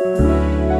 Bye.